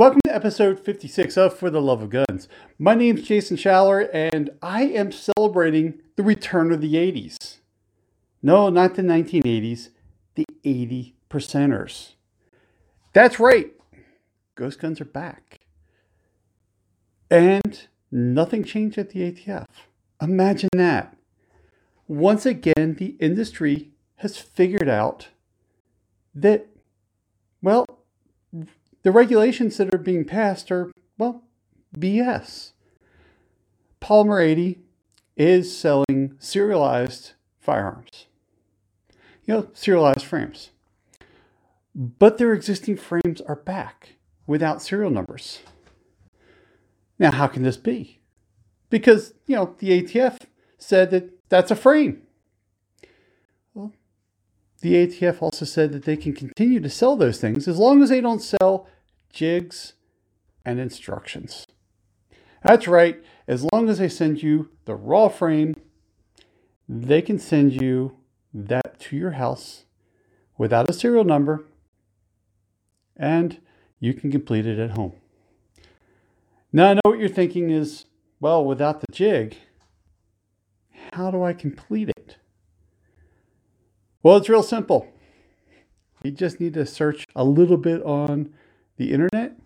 Welcome to episode 56 of For the Love of Guns. My name's Jason Schaller, and I am celebrating the return of the 80s. No, not the 1980s, the 80 percenters. That's right, ghost guns are back. And nothing changed at the ATF. Imagine that. Once again, the industry has figured out that, well, the regulations that are being passed are, well, BS. Polymer 80 is selling serialized firearms, you know, serialized frames. But their existing frames are back without serial numbers. Now, how can this be? Because, you know, the ATF said that that's a frame. The ATF also said that they can continue to sell those things as long as they don't sell jigs and instructions. That's right, as long as they send you the raw frame, they can send you that to your house without a serial number and you can complete it at home. Now, I know what you're thinking is well, without the jig, how do I complete it? Well, it's real simple. You just need to search a little bit on the internet.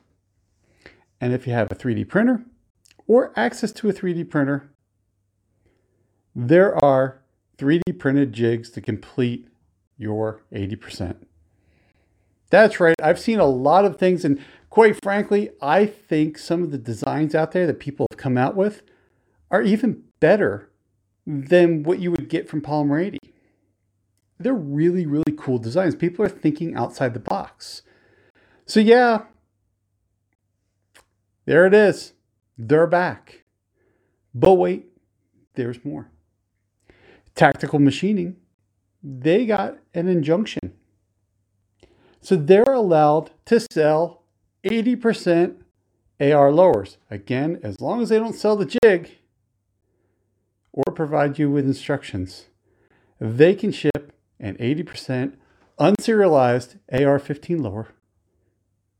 And if you have a 3D printer or access to a 3D printer, there are 3D printed jigs to complete your 80%. That's right. I've seen a lot of things, and quite frankly, I think some of the designs out there that people have come out with are even better than what you would get from Polymer 80 they're really, really cool designs. People are thinking outside the box. So, yeah, there it is. They're back. But wait, there's more. Tactical machining, they got an injunction. So they're allowed to sell 80% AR lowers. Again, as long as they don't sell the jig or provide you with instructions, they can ship and 80% unserialized AR 15 lower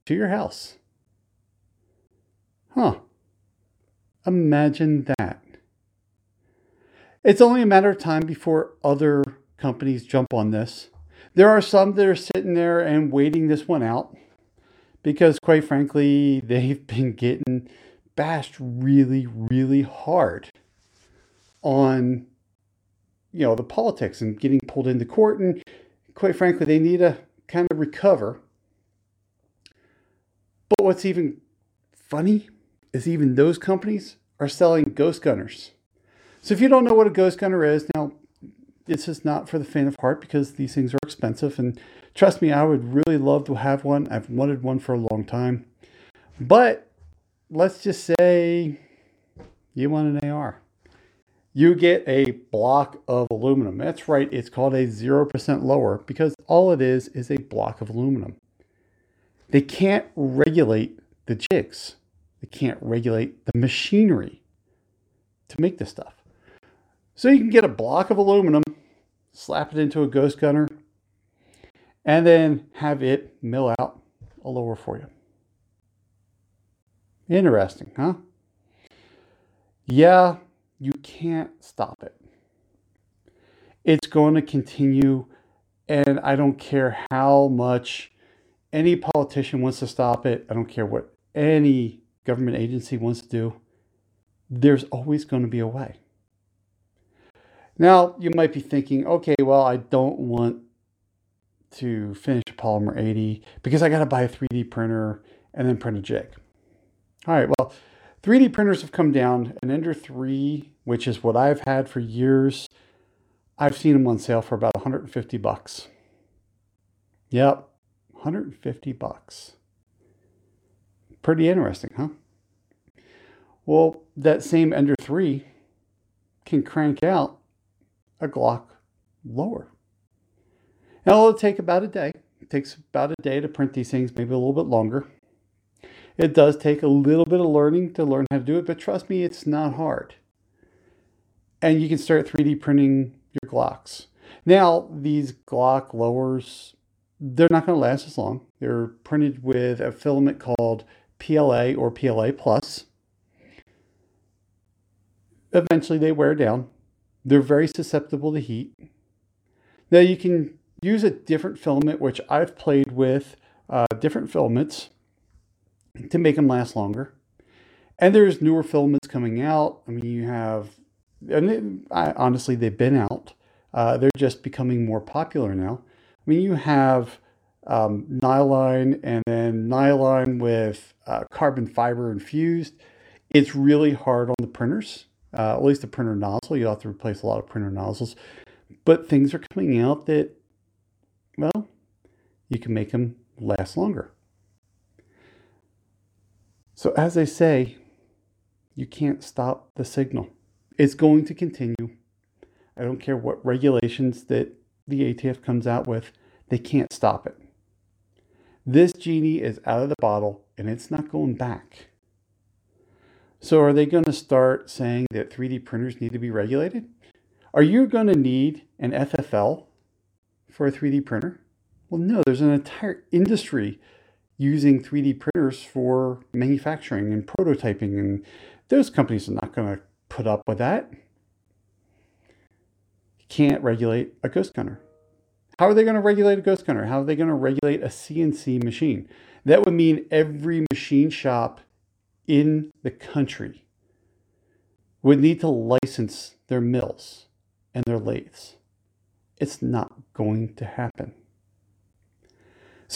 to your house. Huh. Imagine that. It's only a matter of time before other companies jump on this. There are some that are sitting there and waiting this one out because, quite frankly, they've been getting bashed really, really hard on you know, the politics and getting pulled into court. And quite frankly, they need to kind of recover. But what's even funny is even those companies are selling ghost gunners. So if you don't know what a ghost gunner is, now this is not for the faint of heart because these things are expensive. And trust me, I would really love to have one. I've wanted one for a long time. But let's just say you want an AR you get a block of aluminum. That's right, it's called a 0% lower because all it is is a block of aluminum. They can't regulate the jigs, they can't regulate the machinery to make this stuff. So you can get a block of aluminum, slap it into a ghost gunner, and then have it mill out a lower for you. Interesting, huh? Yeah, you can't stop it. It's going to continue, and I don't care how much any politician wants to stop it. I don't care what any government agency wants to do. There's always going to be a way. Now, you might be thinking, okay, well, I don't want to finish Polymer 80 because I got to buy a 3D printer and then print a jig. All right, well, 3D printers have come down. An Ender 3, which is what I've had for years, I've seen them on sale for about 150 bucks. Yep, 150 bucks. Pretty interesting, huh? Well, that same Ender 3 can crank out a Glock lower. Now, it'll take about a day. It takes about a day to print these things, maybe a little bit longer. It does take a little bit of learning to learn how to do it, but trust me, it's not hard. And you can start 3D printing your Glocks. Now, these Glock lowers, they're not going to last as long. They're printed with a filament called PLA or PLA plus. Eventually they wear down. They're very susceptible to heat. Now you can use a different filament, which I've played with uh, different filaments to make them last longer. And there's newer filaments coming out. I mean, you have, and they, I, honestly, they've been out. Uh, they're just becoming more popular now. I mean, you have um, nylon and then nylon with uh, carbon fiber infused. It's really hard on the printers, uh, at least the printer nozzle. You have to replace a lot of printer nozzles. But things are coming out that, well, you can make them last longer. So, as I say, you can't stop the signal. It's going to continue. I don't care what regulations that the ATF comes out with, they can't stop it. This genie is out of the bottle and it's not going back. So, are they going to start saying that 3D printers need to be regulated? Are you going to need an FFL for a 3D printer? Well, no, there's an entire industry using 3D printers for manufacturing and prototyping, and those companies are not going to put up with that. Can't regulate a ghost gunner. How are they going to regulate a ghost gunner? How are they going to regulate a CNC machine? That would mean every machine shop in the country would need to license their mills and their lathes. It's not going to happen.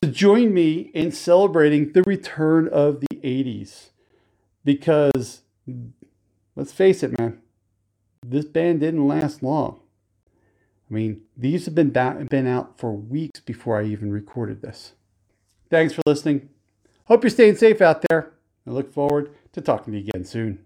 So join me in celebrating the return of the 80s because let's face it, man, this band didn't last long. I mean, these have been, been out for weeks before I even recorded this. Thanks for listening. Hope you're staying safe out there. I look forward to talking to you again soon.